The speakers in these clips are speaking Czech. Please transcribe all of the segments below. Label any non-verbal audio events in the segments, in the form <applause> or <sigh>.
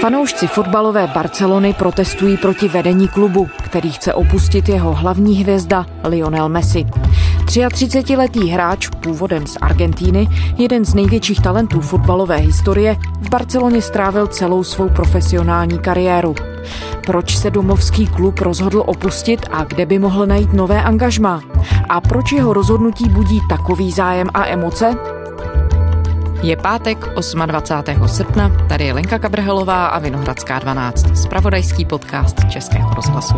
Fanoušci fotbalové Barcelony protestují proti vedení klubu, který chce opustit jeho hlavní hvězda Lionel Messi. 33-letý hráč původem z Argentíny, jeden z největších talentů fotbalové historie, v Barceloně strávil celou svou profesionální kariéru. Proč se domovský klub rozhodl opustit a kde by mohl najít nové angažmá? A proč jeho rozhodnutí budí takový zájem a emoce? Je pátek 28. srpna, tady je Lenka Kabrhelová a Vinohradská 12, spravodajský podcast Českého rozhlasu.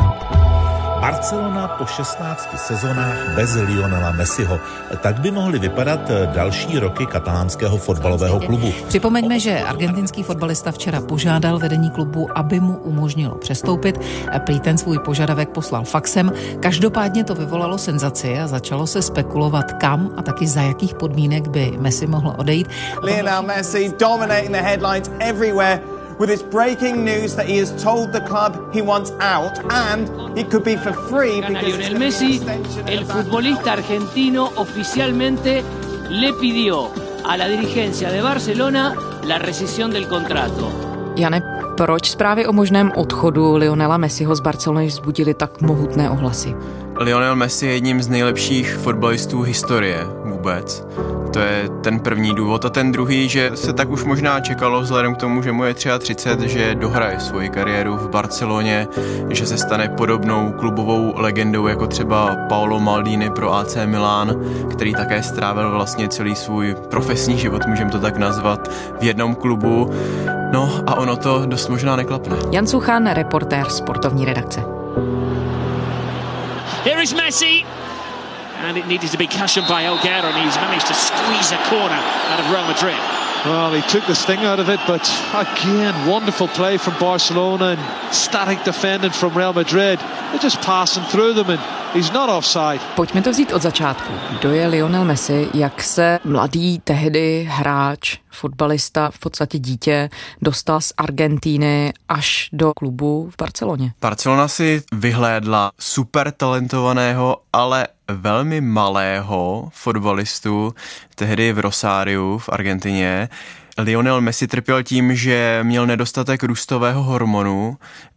Barcelona po 16 sezónách bez Lionela Messiho. Tak by mohly vypadat další roky katalánského fotbalového klubu. Připomeňme, že argentinský fotbalista včera požádal vedení klubu, aby mu umožnilo přestoupit. Prý ten svůj požadavek poslal faxem. Každopádně to vyvolalo senzaci a začalo se spekulovat, kam a taky za jakých podmínek by Messi mohl odejít. Lionel Messi dominating the headlines everywhere with this breaking news that he has told the club he wants out and it could be for free because Lionel Messi, el futbolista argentino oficialmente le pidió a la dirigencia de Barcelona la rescisión del contrato. Jane, proč zprávy o možném odchodu Lionela Messiho z Barcelony vzbudily tak mohutné ohlasy? Lionel Messi je jedním z nejlepších fotbalistů historie vůbec. To je ten první důvod. A ten druhý, že se tak už možná čekalo vzhledem k tomu, že mu je 33, že dohraje svoji kariéru v Barceloně, že se stane podobnou klubovou legendou jako třeba Paolo Maldini pro AC Milan, který také strávil vlastně celý svůj profesní život, můžeme to tak nazvat, v jednom klubu. No a ono to dost možná neklapne. Jan Suchan, reportér sportovní redakce. Here is Messi. And it needed to be cushioned by Elguera, and he's managed to squeeze a corner out of Real Madrid. Well, he took the sting out of it, but again, wonderful play from Barcelona and static defending from Real Madrid. They're just passing through them and he's not offside. Pojďme to vzít od začátku. Kdo je Lionel Messi? Jak se mladý tehdy hráč, fotbalista, v podstatě dítě, dostal z Argentíny až do klubu v Barceloně? Barcelona si vyhlédla super talentovaného, ale velmi malého fotbalistu, tehdy v Rosáriu v Argentině. Lionel Messi trpěl tím, že měl nedostatek růstového hormonu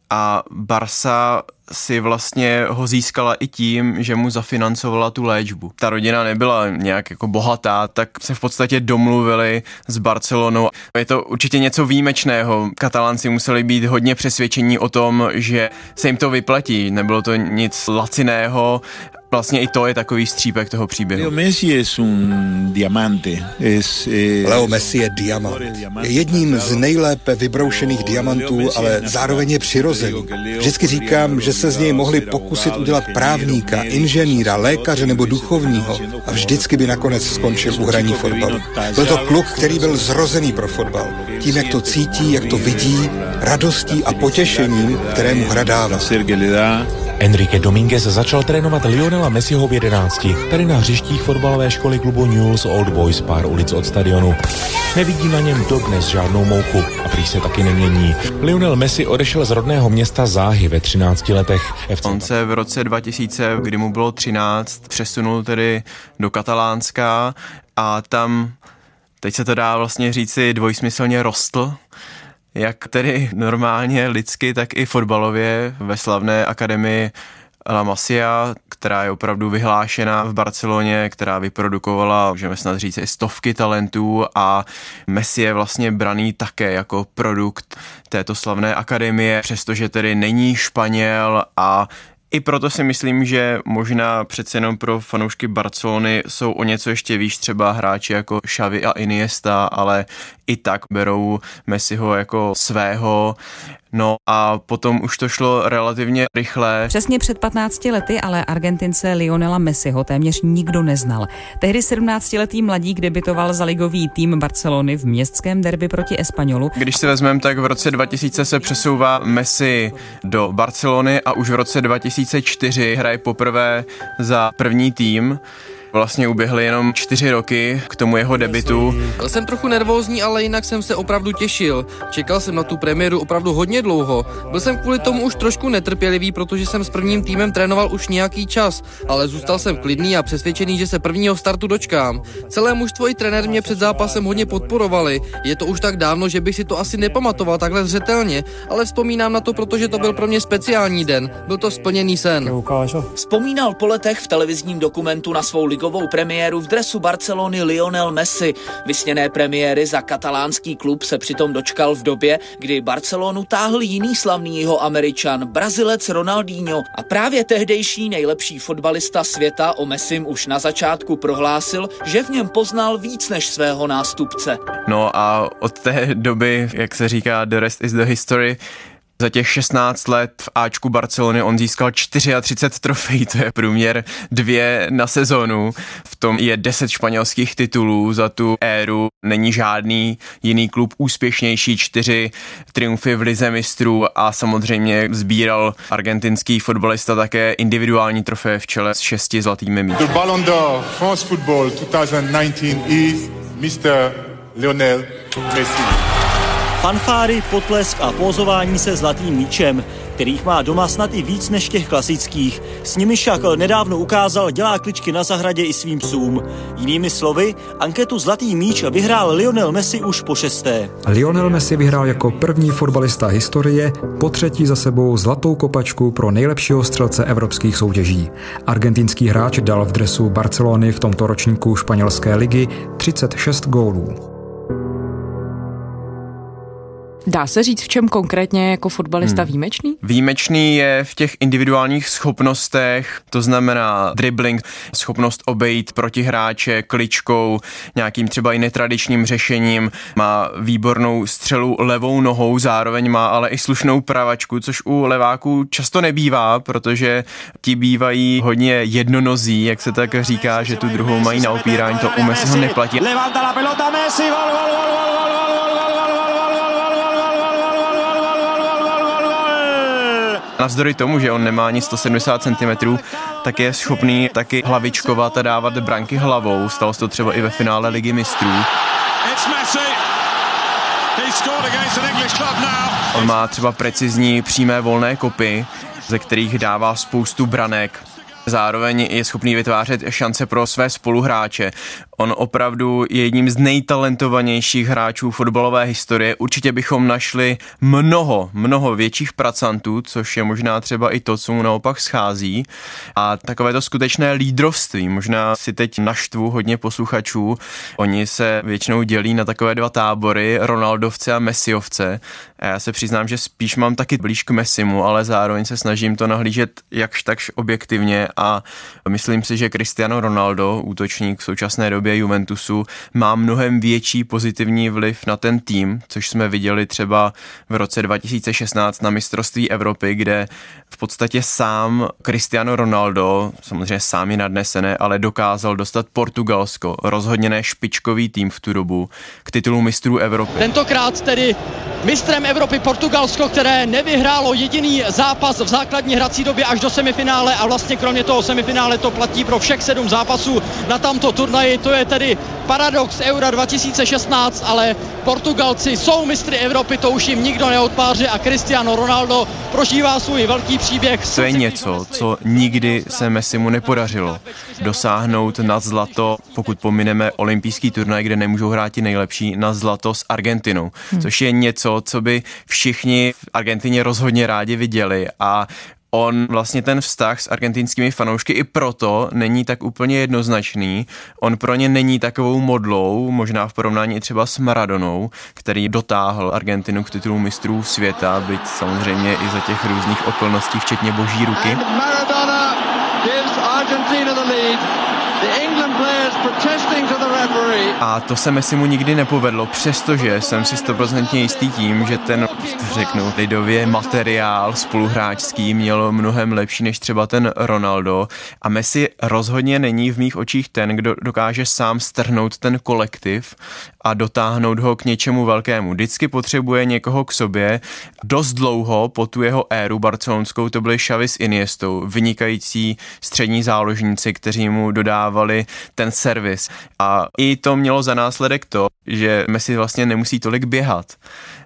a Barsa si vlastně ho získala i tím, že mu zafinancovala tu léčbu. Ta rodina nebyla nějak jako bohatá, tak se v podstatě domluvili s Barcelonou. Je to určitě něco výjimečného. Katalánci museli být hodně přesvědčení o tom, že se jim to vyplatí. Nebylo to nic laciného vlastně i to je takový střípek toho příběhu. Leo Messi je un diamante. Es, eh, Leo Messi je diamant. Je jedním z nejlépe vybroušených diamantů, ale zároveň je přirozený. Vždycky říkám, že se z něj mohli pokusit udělat právníka, inženýra, lékaře nebo duchovního a vždycky by nakonec skončil u hraní fotbalu. Byl to kluk, který byl zrozený pro fotbal. Tím, jak to cítí, jak to vidí, radostí a potěšením, kterému hra dává. Enrique Dominguez začal trénovat Lionela Messiho v 11. Tady na hřištích fotbalové školy klubu Newell's Old Boys pár ulic od stadionu. Nevidí na něm dodnes žádnou mouchu a prý se taky nemění. Lionel Messi odešel z rodného města Záhy ve 13 letech. FC... On se v roce 2000, kdy mu bylo 13, přesunul tedy do Katalánska a tam, teď se to dá vlastně říci, dvojsmyslně rostl jak tedy normálně lidsky, tak i fotbalově ve slavné akademii La Masia, která je opravdu vyhlášená v Barceloně, která vyprodukovala, můžeme snad říct, i stovky talentů a Messi je vlastně braný také jako produkt této slavné akademie, přestože tedy není Španěl a i proto si myslím, že možná přece jenom pro fanoušky Barcelony jsou o něco ještě výš třeba hráči jako Xavi a Iniesta, ale i tak berou Messiho jako svého. No a potom už to šlo relativně rychle. Přesně před 15 lety ale Argentince Lionela Messiho téměř nikdo neznal. Tehdy 17-letý mladík debitoval za ligový tým Barcelony v městském derby proti Espanolu. Když si vezmeme, tak v roce 2000 se přesouvá Messi do Barcelony a už v roce 2004 hraje poprvé za první tým Vlastně uběhly jenom čtyři roky k tomu jeho debitu. Byl jsem trochu nervózní, ale jinak jsem se opravdu těšil. Čekal jsem na tu premiéru opravdu hodně dlouho. Byl jsem kvůli tomu už trošku netrpělivý, protože jsem s prvním týmem trénoval už nějaký čas, ale zůstal jsem klidný a přesvědčený, že se prvního startu dočkám. Celé mužstvo i trenér mě před zápasem hodně podporovali. Je to už tak dávno, že bych si to asi nepamatoval takhle zřetelně, ale vzpomínám na to, protože to byl pro mě speciální den. Byl to splněný sen. Vzpomínal po letech v televizním dokumentu na svou ligovou premiéru v dresu Barcelony Lionel Messi. Vysněné premiéry za katalánský klub se přitom dočkal v době, kdy Barcelonu táhl jiný slavný jeho američan, Brazilec Ronaldinho. A právě tehdejší nejlepší fotbalista světa o Messim už na začátku prohlásil, že v něm poznal víc než svého nástupce. No a od té doby, jak se říká, the rest is the history, za těch 16 let v Ačku Barcelony on získal 34 trofejí, to je průměr dvě na sezonu. V tom je 10 španělských titulů za tu éru. Není žádný jiný klub úspěšnější, čtyři triumfy v lize mistrů a samozřejmě sbíral argentinský fotbalista také individuální trofeje v čele s šesti zlatými míči. The Ballon d'Or France Football 2019 is Mr. Lionel Messi. Fanfáry, potlesk a pózování se zlatým míčem, kterých má doma snad i víc než těch klasických. S nimi však nedávno ukázal, dělá kličky na zahradě i svým psům. Jinými slovy, anketu Zlatý míč vyhrál Lionel Messi už po šesté. Lionel Messi vyhrál jako první fotbalista historie po třetí za sebou zlatou kopačku pro nejlepšího střelce evropských soutěží. Argentinský hráč dal v dresu Barcelony v tomto ročníku španělské ligy 36 gólů. Dá se říct, v čem konkrétně jako fotbalista hmm. výjimečný? Výjimečný je v těch individuálních schopnostech, to znamená dribbling, schopnost obejít protihráče kličkou, nějakým třeba i netradičním řešením, má výbornou střelu levou nohou, zároveň má ale i slušnou pravačku, což u leváků často nebývá, protože ti bývají hodně jednonozí, jak se tak říká, že tu druhou mají na opírání, to u Messiho neplatí. Levanta la pelota Messi, gol, gol, gol, gol, gol. Navzdory tomu, že on nemá ani 170 cm, tak je schopný taky hlavičkovat a dávat branky hlavou. Stalo se to třeba i ve finále ligy mistrů. On má třeba precizní přímé volné kopy, ze kterých dává spoustu branek. Zároveň je schopný vytvářet šance pro své spoluhráče. On opravdu je jedním z nejtalentovanějších hráčů fotbalové historie. Určitě bychom našli mnoho, mnoho větších pracantů, což je možná třeba i to, co mu naopak schází. A takové to skutečné lídrovství. Možná si teď naštvu hodně posluchačů. Oni se většinou dělí na takové dva tábory, Ronaldovce a Messiovce. A já se přiznám, že spíš mám taky blíž k Messimu, ale zároveň se snažím to nahlížet jakž takž objektivně a myslím si, že Cristiano Ronaldo, útočník v současné době Juventusu, má mnohem větší pozitivní vliv na ten tým, což jsme viděli třeba v roce 2016 na mistrovství Evropy, kde v podstatě sám Cristiano Ronaldo, samozřejmě sám je nadnesené, ale dokázal dostat Portugalsko, rozhodně ne špičkový tým v tu dobu, k titulu mistrů Evropy. Tentokrát tedy mistrem Evropy Portugalsko, které nevyhrálo jediný zápas v základní hrací době až do semifinále a vlastně kromě toho semifinále to platí pro všech sedm zápasů na tamto turnaji. To je tedy paradox Eura 2016, ale Portugalci jsou mistry Evropy, to už jim nikdo neodpáře a Cristiano Ronaldo prožívá svůj velký příběh. To je něco, co nikdy se Messimu nepodařilo. Dosáhnout na zlato, pokud pomineme olympijský turnaj, kde nemůžou hrát ti nejlepší, na zlato s Argentinou, hmm. což je něco, co by všichni v Argentině rozhodně rádi viděli a on vlastně ten vztah s argentinskými fanoušky i proto není tak úplně jednoznačný. On pro ně není takovou modlou, možná v porovnání třeba s Maradonou, který dotáhl Argentinu k titulu mistrů světa, byť samozřejmě i za těch různých okolností, včetně boží ruky. Maradona gives Argentina the lead. A to se Messi mu nikdy nepovedlo, přestože jsem si stoprocentně jistý tím, že ten řeknu lidově, materiál spoluhráčský měl mnohem lepší než třeba ten Ronaldo a Messi rozhodně není v mých očích ten, kdo dokáže sám strhnout ten kolektiv a dotáhnout ho k něčemu velkému. Vždycky potřebuje někoho k sobě. Dost dlouho po tu jeho éru barcelonskou to byli Xavi s Iniestou, vynikající střední záložníci, kteří mu dodávali ten servis. A i to mělo za následek to, že Messi vlastně nemusí tolik běhat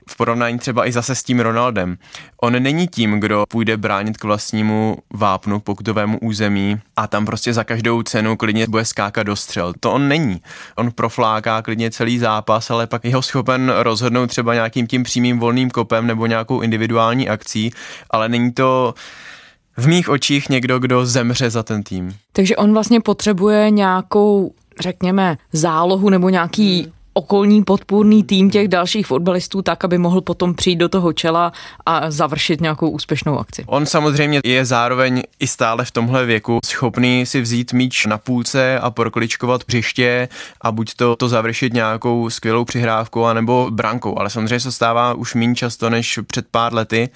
v porovnání třeba i zase s tím Ronaldem. On není tím, kdo půjde bránit k vlastnímu vápnu, pokutovému území a tam prostě za každou cenu klidně bude skákat do střel. To on není. On profláká klidně celý zápas, ale pak jeho schopen rozhodnout třeba nějakým tím přímým volným kopem nebo nějakou individuální akcí, ale není to v mých očích někdo, kdo zemře za ten tým. Takže on vlastně potřebuje nějakou řekněme, zálohu nebo nějaký okolní podpůrný tým těch dalších fotbalistů tak, aby mohl potom přijít do toho čela a završit nějakou úspěšnou akci. On samozřejmě je zároveň i stále v tomhle věku schopný si vzít míč na půlce a prokličkovat hřiště a buď to, to završit nějakou skvělou přihrávkou anebo brankou, ale samozřejmě se stává už méně často než před pár lety,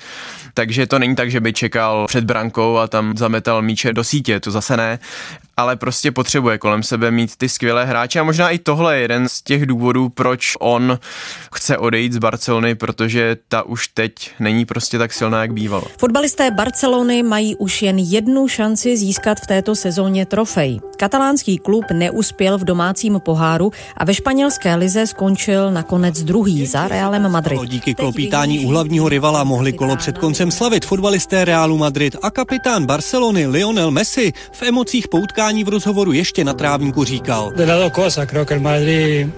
takže to není tak, že by čekal před brankou a tam zametal míče do sítě, to zase ne, ale prostě potřebuje kolem sebe mít ty skvělé hráče a možná i tohle je jeden z těch důvodů, proč on chce odejít z Barcelony, protože ta už teď není prostě tak silná, jak bývalo. Fotbalisté Barcelony mají už jen jednu šanci získat v této sezóně trofej. Katalánský klub neuspěl v domácím poháru a ve španělské lize skončil nakonec druhý za Realem Madrid. Díky klopítání u hlavního rivala mohli kolo před koncem slavit fotbalisté Realu Madrid a kapitán Barcelony Lionel Messi v emocích poutka setkání v rozhovoru ještě na trávníku říkal.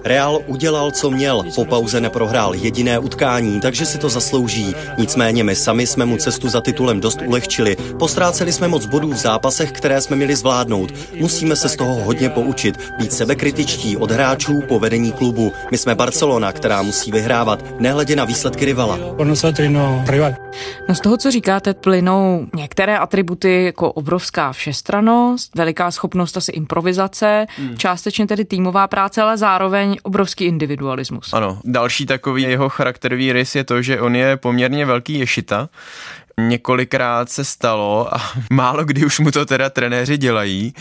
Real udělal, co měl. Po pauze neprohrál jediné utkání, takže si to zaslouží. Nicméně my sami jsme mu cestu za titulem dost ulehčili. Postráceli jsme moc bodů v zápasech, které jsme měli zvládnout. Musíme se z toho hodně poučit, být sebekritičtí od hráčů po vedení klubu. My jsme Barcelona, která musí vyhrávat, nehledě na výsledky rivala. No z toho, co říkáte, plynou některé atributy jako obrovská všestranost, veliká schopnost asi improvizace, hmm. částečně tedy týmová práce, ale zároveň obrovský individualismus. Ano, další takový jeho charakterový rys je to, že on je poměrně velký ješita, několikrát se stalo a <laughs> málo kdy už mu to teda trenéři dělají,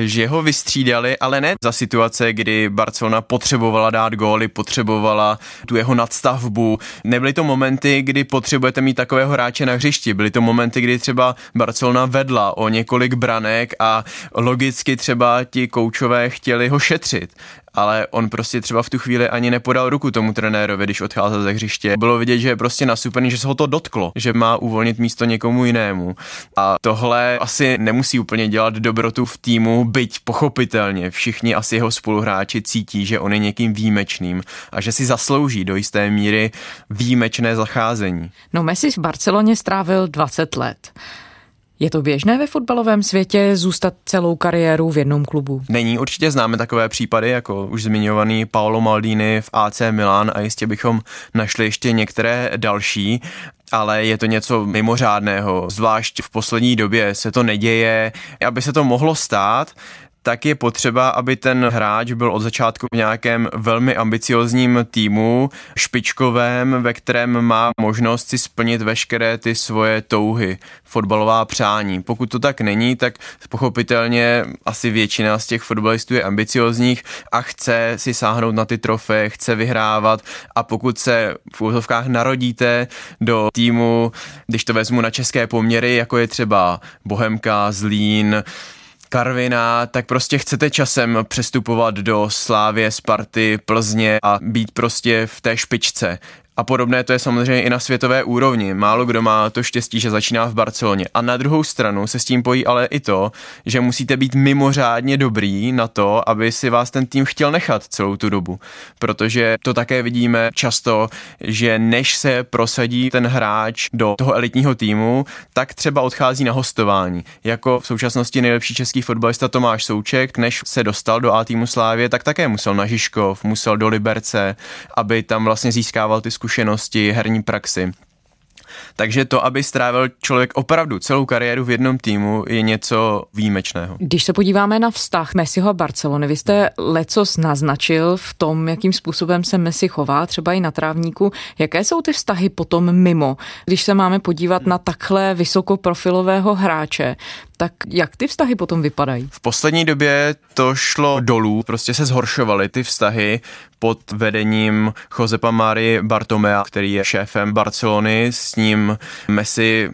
že ho vystřídali, ale ne za situace, kdy Barcelona potřebovala dát góly, potřebovala tu jeho nadstavbu. Nebyly to momenty, kdy potřebujete mít takového hráče na hřišti. Byly to momenty, kdy třeba Barcelona vedla o několik branek a logicky třeba ti koučové chtěli ho šetřit ale on prostě třeba v tu chvíli ani nepodal ruku tomu trenérovi, když odcházel ze hřiště. Bylo vidět, že je prostě nasupený, že se ho to dotklo, že má uvolnit místo někomu jinému. A tohle asi nemusí úplně dělat dobrotu v týmu, byť pochopitelně všichni asi jeho spoluhráči cítí, že on je někým výjimečným a že si zaslouží do jisté míry výjimečné zacházení. No Messi v Barceloně strávil 20 let. Je to běžné ve fotbalovém světě zůstat celou kariéru v jednom klubu? Není, určitě známe takové případy, jako už zmiňovaný Paolo Maldini v AC Milan a jistě bychom našli ještě některé další ale je to něco mimořádného, zvlášť v poslední době se to neděje. Aby se to mohlo stát, tak je potřeba, aby ten hráč byl od začátku v nějakém velmi ambiciozním týmu, špičkovém, ve kterém má možnost si splnit veškeré ty svoje touhy, fotbalová přání. Pokud to tak není, tak pochopitelně asi většina z těch fotbalistů je ambiciozních a chce si sáhnout na ty trofeje, chce vyhrávat a pokud se v úzovkách narodíte do týmu, když to vezmu na české poměry, jako je třeba Bohemka, Zlín, Karvina, tak prostě chcete časem přestupovat do Slávě, Sparty, Plzně a být prostě v té špičce. A podobné to je samozřejmě i na světové úrovni. Málo kdo má to štěstí, že začíná v Barceloně. A na druhou stranu se s tím pojí ale i to, že musíte být mimořádně dobrý na to, aby si vás ten tým chtěl nechat celou tu dobu. Protože to také vidíme často, že než se prosadí ten hráč do toho elitního týmu, tak třeba odchází na hostování. Jako v současnosti nejlepší český fotbalista Tomáš Souček, než se dostal do A týmu Slávě, tak také musel na Žižkov, musel do Liberce, aby tam vlastně získával ty zkušenosti zkušenosti, herní praxi. Takže to, aby strávil člověk opravdu celou kariéru v jednom týmu, je něco výjimečného. Když se podíváme na vztah Messiho a Barcelony, vy jste lecos naznačil v tom, jakým způsobem se Messi chová, třeba i na trávníku. Jaké jsou ty vztahy potom mimo? Když se máme podívat na takhle vysokoprofilového hráče, tak jak ty vztahy potom vypadají? V poslední době to šlo dolů, prostě se zhoršovaly ty vztahy pod vedením Josepa Mari Bartomea, který je šéfem Barcelony, s ním Messi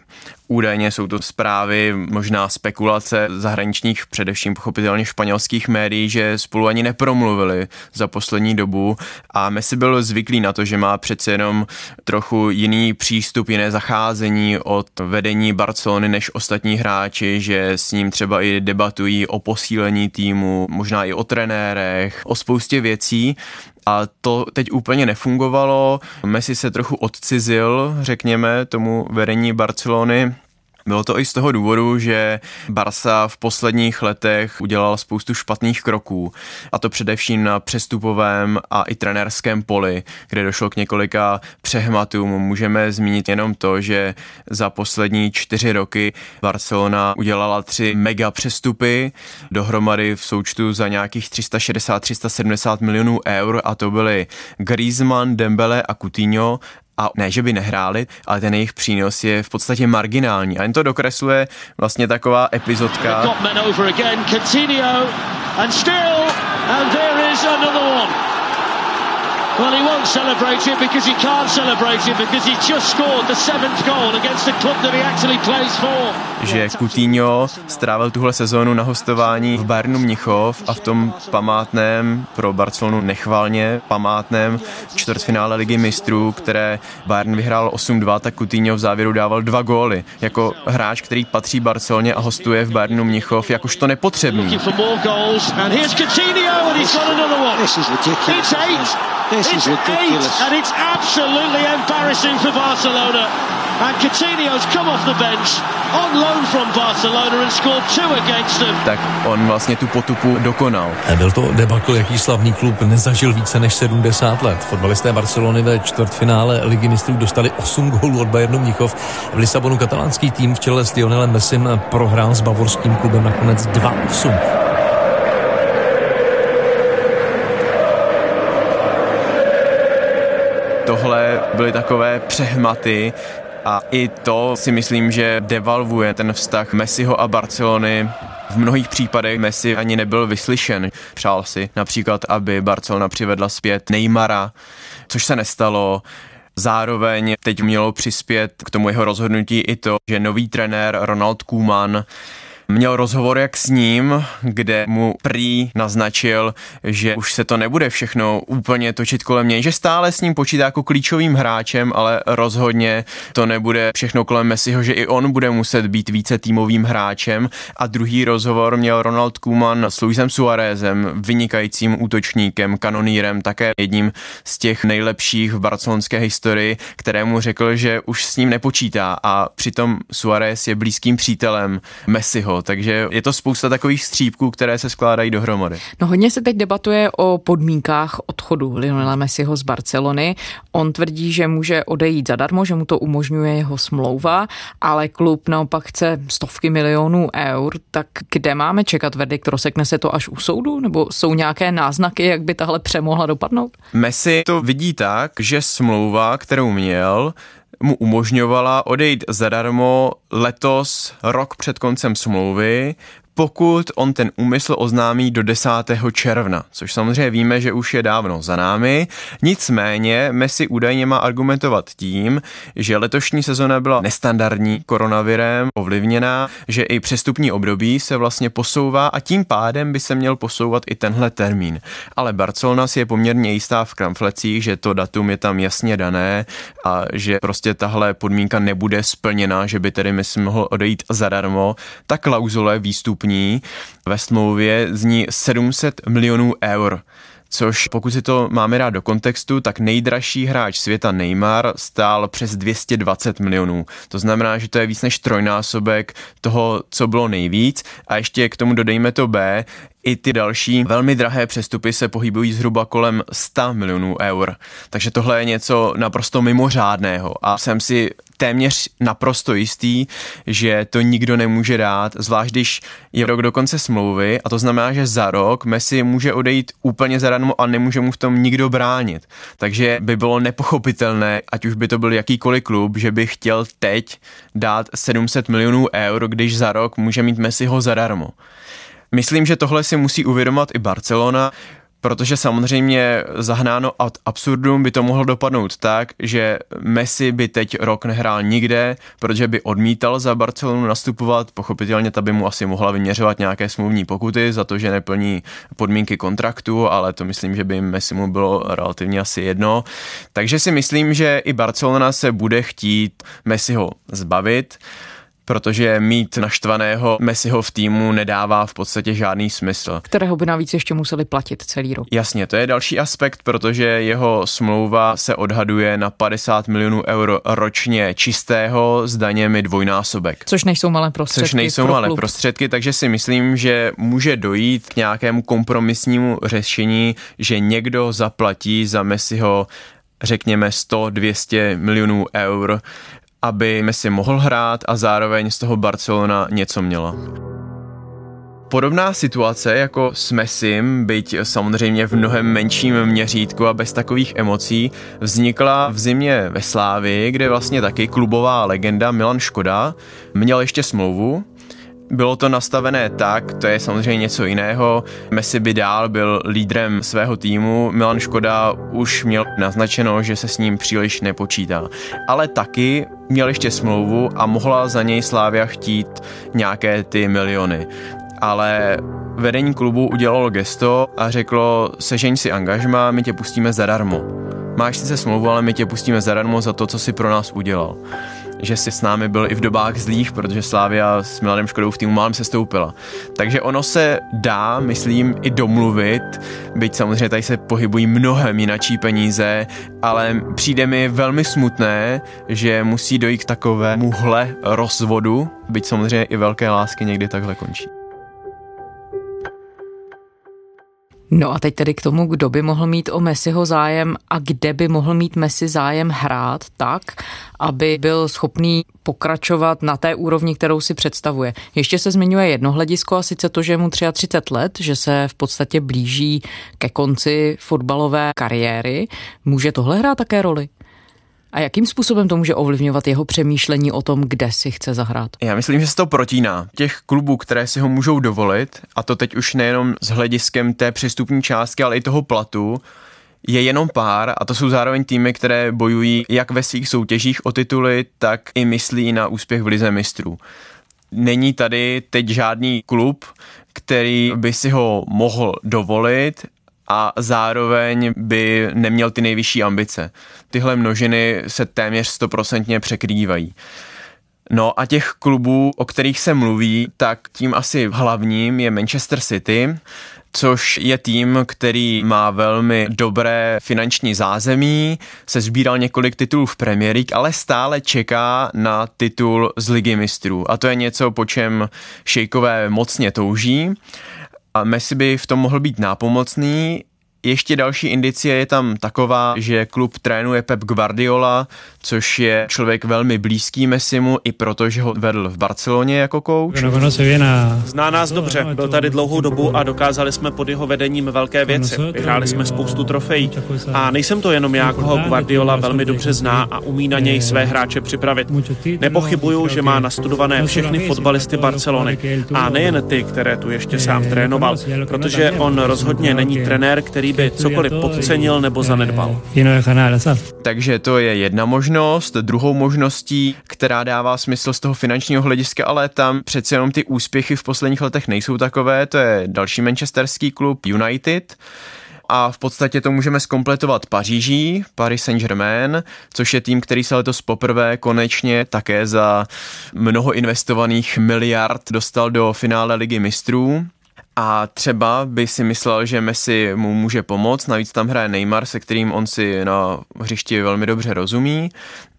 Údajně jsou to zprávy, možná spekulace zahraničních, především pochopitelně španělských médií, že spolu ani nepromluvili za poslední dobu. A Messi byl zvyklý na to, že má přece jenom trochu jiný přístup, jiné zacházení od vedení Barcelony než ostatní hráči, že s ním třeba i debatují o posílení týmu, možná i o trenérech, o spoustě věcí a to teď úplně nefungovalo. Messi se trochu odcizil, řekněme, tomu vedení Barcelony bylo to i z toho důvodu, že Barsa v posledních letech udělal spoustu špatných kroků, a to především na přestupovém a i trenérském poli, kde došlo k několika přehmatům. Můžeme zmínit jenom to, že za poslední čtyři roky Barcelona udělala tři mega přestupy, dohromady v součtu za nějakých 360-370 milionů eur a to byly Griezmann, Dembele a Coutinho a ne, že by nehráli, ale ten jejich přínos je v podstatě marginální. A jen to dokresluje vlastně taková epizodka. And there is another one. Well, he won't celebrate it because he can't celebrate it because he just scored the seventh goal against the club that he actually plays for. Že Coutinho strávil tuhle sezónu na hostování v Bayernu Mnichov a v tom památném, pro Barcelonu nechvalně památném čtvrtfinále ligy mistrů, které Bayern vyhrál 8-2, tak Coutinho v závěru dával dva góly. Jako hráč, který patří Barceloně a hostuje v Bayernu Mnichov, jakožto nepotřebný. This is ridiculous. And it's absolutely embarrassing for Barcelona. And Coutinho's come off the bench on loan from Barcelona and scored two against them. Tak on vlastně tu potupu dokonal. Byl to debakl, jaký slavný klub nezažil více než 70 let. Fotbalisté Barcelony ve čtvrtfinále Ligy mistrů dostali 8 gólů od Bayernu Mnichov. V Lisabonu katalánský tým v čele s Lionelem Messim prohrál s bavorským klubem nakonec 2-8. Tohle byly takové přehmaty a i to si myslím, že devalvuje ten vztah Messiho a Barcelony v mnohých případech Messi ani nebyl vyslyšen. Přál si například, aby Barcelona přivedla zpět Neymara, což se nestalo. Zároveň teď mělo přispět k tomu jeho rozhodnutí i to, že nový trenér Ronald Koeman Měl rozhovor jak s ním, kde mu prý naznačil, že už se to nebude všechno úplně točit kolem něj, že stále s ním počítá jako klíčovým hráčem, ale rozhodně to nebude všechno kolem Messiho, že i on bude muset být více týmovým hráčem. A druhý rozhovor měl Ronald Koeman s Luisem Suarezem, vynikajícím útočníkem, kanonírem, také jedním z těch nejlepších v barcelonské historii, kterému řekl, že už s ním nepočítá a přitom Suarez je blízkým přítelem Messiho takže je to spousta takových střípků, které se skládají dohromady. No hodně se teď debatuje o podmínkách odchodu Lionela Messiho z Barcelony. On tvrdí, že může odejít zadarmo, že mu to umožňuje jeho smlouva, ale klub naopak chce stovky milionů eur, tak kde máme čekat verdikt? Rozsekne se to až u soudu? Nebo jsou nějaké náznaky, jak by tahle přemohla dopadnout? Messi to vidí tak, že smlouva, kterou měl, mu umožňovala odejít zadarmo letos, rok před koncem smlouvy, pokud on ten úmysl oznámí do 10. června, což samozřejmě víme, že už je dávno za námi. Nicméně Messi údajně má argumentovat tím, že letošní sezona byla nestandardní koronavirem ovlivněná, že i přestupní období se vlastně posouvá a tím pádem by se měl posouvat i tenhle termín. Ale Barcelona si je poměrně jistá v kramflecích, že to datum je tam jasně dané a že prostě tahle podmínka nebude splněna, že by tedy Messi mohl odejít zadarmo. Ta klauzule výstup vstupní ve smlouvě zní 700 milionů eur což pokud si to máme dát do kontextu, tak nejdražší hráč světa Neymar stál přes 220 milionů. To znamená, že to je víc než trojnásobek toho, co bylo nejvíc. A ještě k tomu dodejme to B, I ty další velmi drahé přestupy se pohybují zhruba kolem 100 milionů eur. Takže tohle je něco naprosto mimořádného a jsem si téměř naprosto jistý, že to nikdo nemůže dát, zvlášť když je rok do konce smlouvy a to znamená, že za rok Messi může odejít úplně zadarmo a nemůže mu v tom nikdo bránit. Takže by bylo nepochopitelné, ať už by to byl jakýkoliv klub, že by chtěl teď dát 700 milionů eur, když za rok může mít Messiho zadarmo. Myslím, že tohle si musí uvědomovat i Barcelona, protože samozřejmě zahnáno ad absurdum by to mohlo dopadnout tak, že Messi by teď rok nehrál nikde, protože by odmítal za Barcelonu nastupovat, pochopitelně ta by mu asi mohla vyměřovat nějaké smluvní pokuty za to, že neplní podmínky kontraktu, ale to myslím, že by Messi mu bylo relativně asi jedno. Takže si myslím, že i Barcelona se bude chtít Messiho zbavit protože mít naštvaného Messiho v týmu nedává v podstatě žádný smysl. Kterého by navíc ještě museli platit celý rok. Jasně, to je další aspekt, protože jeho smlouva se odhaduje na 50 milionů euro ročně čistého s daněmi dvojnásobek. Což nejsou malé prostředky. Což nejsou malé klub. prostředky, takže si myslím, že může dojít k nějakému kompromisnímu řešení, že někdo zaplatí za Messiho řekněme 100-200 milionů eur aby Messi mohl hrát a zároveň z toho Barcelona něco měla. Podobná situace jako s Messim, byť samozřejmě v mnohem menším měřítku a bez takových emocí, vznikla v zimě ve Slávii, kde vlastně taky klubová legenda Milan Škoda měl ještě smlouvu bylo to nastavené tak, to je samozřejmě něco jiného. Messi by dál byl lídrem svého týmu, Milan Škoda už měl naznačeno, že se s ním příliš nepočítá. Ale taky měl ještě smlouvu a mohla za něj Slávia chtít nějaké ty miliony. Ale vedení klubu udělalo gesto a řeklo, sežeň si angažma, my tě pustíme zadarmo. Máš sice smlouvu, ale my tě pustíme zadarmo za to, co si pro nás udělal že si s námi byl i v dobách zlých, protože Slávia s Milanem Škodou v týmu málem se stoupila. Takže ono se dá, myslím, i domluvit, byť samozřejmě tady se pohybují mnohem jinačí peníze, ale přijde mi velmi smutné, že musí dojít k takovémuhle rozvodu, byť samozřejmě i velké lásky někdy takhle končí. No a teď tedy k tomu, kdo by mohl mít o Messiho zájem a kde by mohl mít Messi zájem hrát tak, aby byl schopný pokračovat na té úrovni, kterou si představuje. Ještě se zmiňuje jedno hledisko a sice to, že je mu 33 let, že se v podstatě blíží ke konci fotbalové kariéry. Může tohle hrát také roli? A jakým způsobem to může ovlivňovat jeho přemýšlení o tom, kde si chce zahrát? Já myslím, že se to protíná. Těch klubů, které si ho můžou dovolit, a to teď už nejenom s hlediskem té přestupní částky, ale i toho platu, je jenom pár a to jsou zároveň týmy, které bojují jak ve svých soutěžích o tituly, tak i myslí na úspěch v lize mistrů. Není tady teď žádný klub, který by si ho mohl dovolit a zároveň by neměl ty nejvyšší ambice. Tyhle množiny se téměř stoprocentně překrývají. No a těch klubů, o kterých se mluví, tak tím asi hlavním je Manchester City, což je tým, který má velmi dobré finanční zázemí, se sbíral několik titulů v Premier League, ale stále čeká na titul z Ligy mistrů. A to je něco, po čem šejkové mocně touží a Messi by v tom mohl být nápomocný, ještě další indicie je tam taková, že klub trénuje Pep Guardiola, což je člověk velmi blízký Messimu, i protože ho vedl v Barceloně jako kouč. Zná nás dobře, byl tady dlouhou dobu a dokázali jsme pod jeho vedením velké věci. Vyhráli jsme spoustu trofejí. A nejsem to jenom já, koho Guardiola velmi dobře zná a umí na něj své hráče připravit. Nepochybuju, že má nastudované všechny fotbalisty Barcelony. A nejen ty, které tu ještě sám trénoval, protože on rozhodně není trenér, který by cokoliv podcenil nebo zanedbal. Takže to je jedna možnost. Druhou možností, která dává smysl z toho finančního hlediska, ale tam přece jenom ty úspěchy v posledních letech nejsou takové, to je další manchesterský klub United a v podstatě to můžeme skompletovat Paříží, Paris Saint-Germain, což je tým, který se letos poprvé konečně také za mnoho investovaných miliard dostal do finále ligy mistrů a třeba by si myslel, že Messi mu může pomoct, navíc tam hraje Neymar, se kterým on si na hřišti velmi dobře rozumí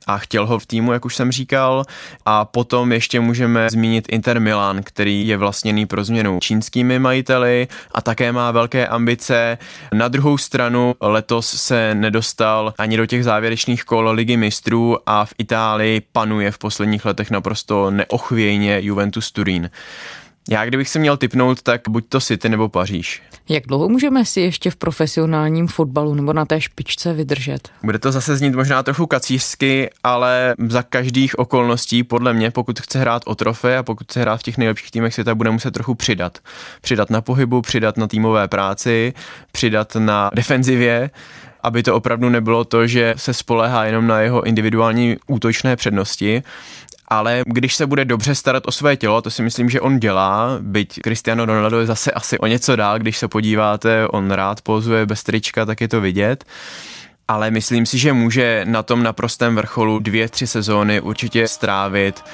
a chtěl ho v týmu, jak už jsem říkal. A potom ještě můžeme zmínit Inter Milan, který je vlastněný pro změnu čínskými majiteli a také má velké ambice. Na druhou stranu letos se nedostal ani do těch závěrečných kol ligy mistrů a v Itálii panuje v posledních letech naprosto neochvějně Juventus Turín. Já kdybych si měl typnout, tak buď to City nebo Paříž. Jak dlouho můžeme si ještě v profesionálním fotbalu nebo na té špičce vydržet? Bude to zase znít možná trochu kacířsky, ale za každých okolností, podle mě, pokud chce hrát o trofej a pokud chce hrát v těch nejlepších týmech světa, bude muset trochu přidat. Přidat na pohybu, přidat na týmové práci, přidat na defenzivě, aby to opravdu nebylo to, že se spolehá jenom na jeho individuální útočné přednosti, ale když se bude dobře starat o své tělo, to si myslím, že on dělá, byť Cristiano Ronaldo je zase asi o něco dál, když se podíváte, on rád pozuje bez trička, tak je to vidět. Ale myslím si, že může na tom naprostém vrcholu dvě, tři sezóny určitě strávit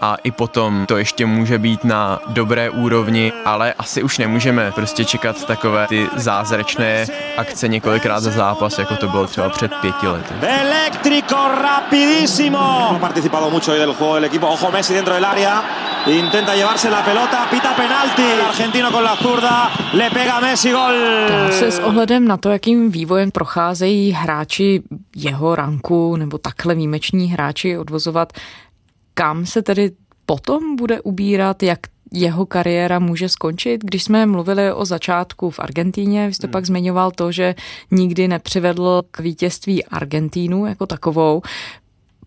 a i potom to ještě může být na dobré úrovni, ale asi už nemůžeme prostě čekat takové ty zázračné akce několikrát za zápas, jako to bylo třeba před pěti lety. Electrico rapidísimo. participado mucho del juego el equipo. Ojo Messi dentro del área. Intenta llevarse la pelota, pita penalti. Argentino con la zurda, le pega Messi gol. Dá se s ohledem na to, jakým vývojem procházejí hráči jeho ranku nebo takhle výjimeční hráči odvozovat kam se tedy potom bude ubírat, jak jeho kariéra může skončit. Když jsme mluvili o začátku v Argentíně, vy jste hmm. pak zmiňoval to, že nikdy nepřivedl k vítězství Argentínu jako takovou.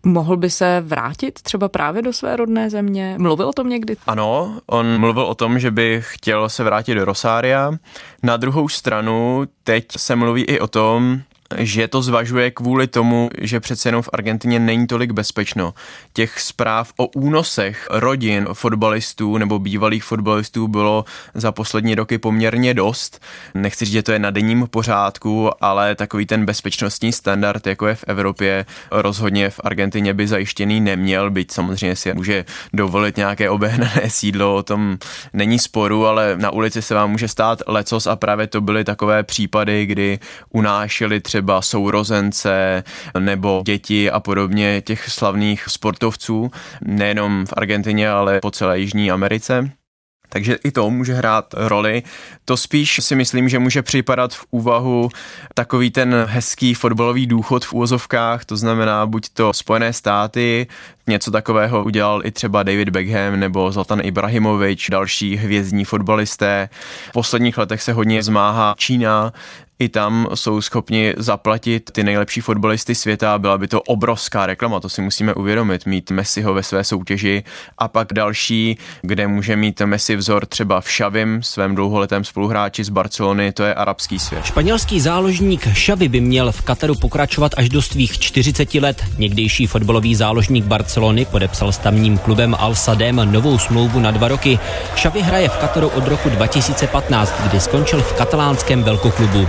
Mohl by se vrátit třeba právě do své rodné země? Mluvil o tom někdy? Ano, on mluvil o tom, že by chtěl se vrátit do Rosária. Na druhou stranu teď se mluví i o tom, že to zvažuje kvůli tomu, že přece jenom v Argentině není tolik bezpečno. Těch zpráv o únosech rodin fotbalistů nebo bývalých fotbalistů bylo za poslední roky poměrně dost. Nechci říct, že to je na denním pořádku, ale takový ten bezpečnostní standard, jako je v Evropě, rozhodně v Argentině by zajištěný neměl, byť samozřejmě si může dovolit nějaké obehnané <laughs> sídlo, o tom není sporu, ale na ulici se vám může stát lecos a právě to byly takové případy, kdy unášeli třeba třeba sourozence nebo děti a podobně těch slavných sportovců, nejenom v Argentině, ale po celé Jižní Americe. Takže i to může hrát roli. To spíš si myslím, že může připadat v úvahu takový ten hezký fotbalový důchod v úvozovkách, to znamená buď to Spojené státy, něco takového udělal i třeba David Beckham nebo Zlatan Ibrahimovič, další hvězdní fotbalisté. V posledních letech se hodně zmáhá Čína, i tam jsou schopni zaplatit ty nejlepší fotbalisty světa. Byla by to obrovská reklama, to si musíme uvědomit, mít Messiho ve své soutěži a pak další, kde může mít Messi vzor třeba v Šavim, svém dlouholetém spoluhráči z Barcelony, to je arabský svět. Španělský záložník Xavi by měl v Kataru pokračovat až do svých 40 let. Někdejší fotbalový záložník Barcelony podepsal s tamním klubem Al Sadem novou smlouvu na dva roky. Xavi hraje v Kataru od roku 2015, kdy skončil v katalánském velkoklubu.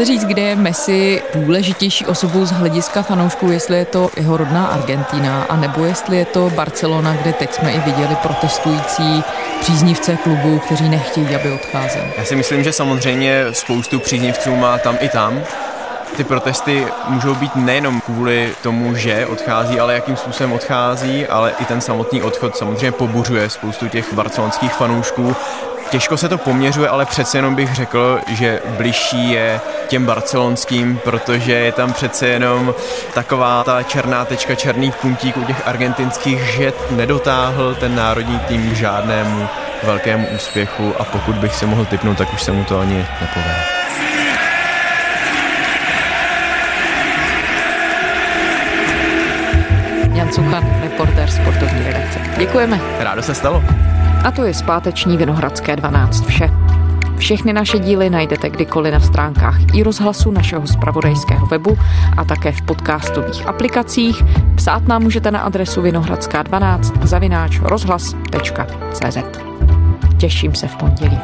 se říct, kde je Messi důležitější osobou z hlediska fanoušků, jestli je to jeho rodná Argentina, anebo jestli je to Barcelona, kde teď jsme i viděli protestující příznivce klubu, kteří nechtějí, aby odcházel. Já si myslím, že samozřejmě spoustu příznivců má tam i tam, ty protesty můžou být nejenom kvůli tomu, že odchází, ale jakým způsobem odchází, ale i ten samotný odchod samozřejmě pobuřuje spoustu těch barcelonských fanoušků Těžko se to poměřuje, ale přece jenom bych řekl, že bližší je těm barcelonským, protože je tam přece jenom taková ta černá tečka, černý puntík u těch argentinských, že nedotáhl ten národní tým k žádnému velkému úspěchu a pokud bych si mohl typnout, tak už se mu to ani nepovede. Jan Suchan, reportér sportovní redakce. Děkujeme. Rádo se stalo. A to je zpáteční Vinohradské 12 vše. Všechny naše díly najdete kdykoliv na stránkách i rozhlasu našeho spravodajského webu a také v podcastových aplikacích. Psát nám můžete na adresu vinohradská12 zavináč rozhlas.cz. Těším se v pondělí.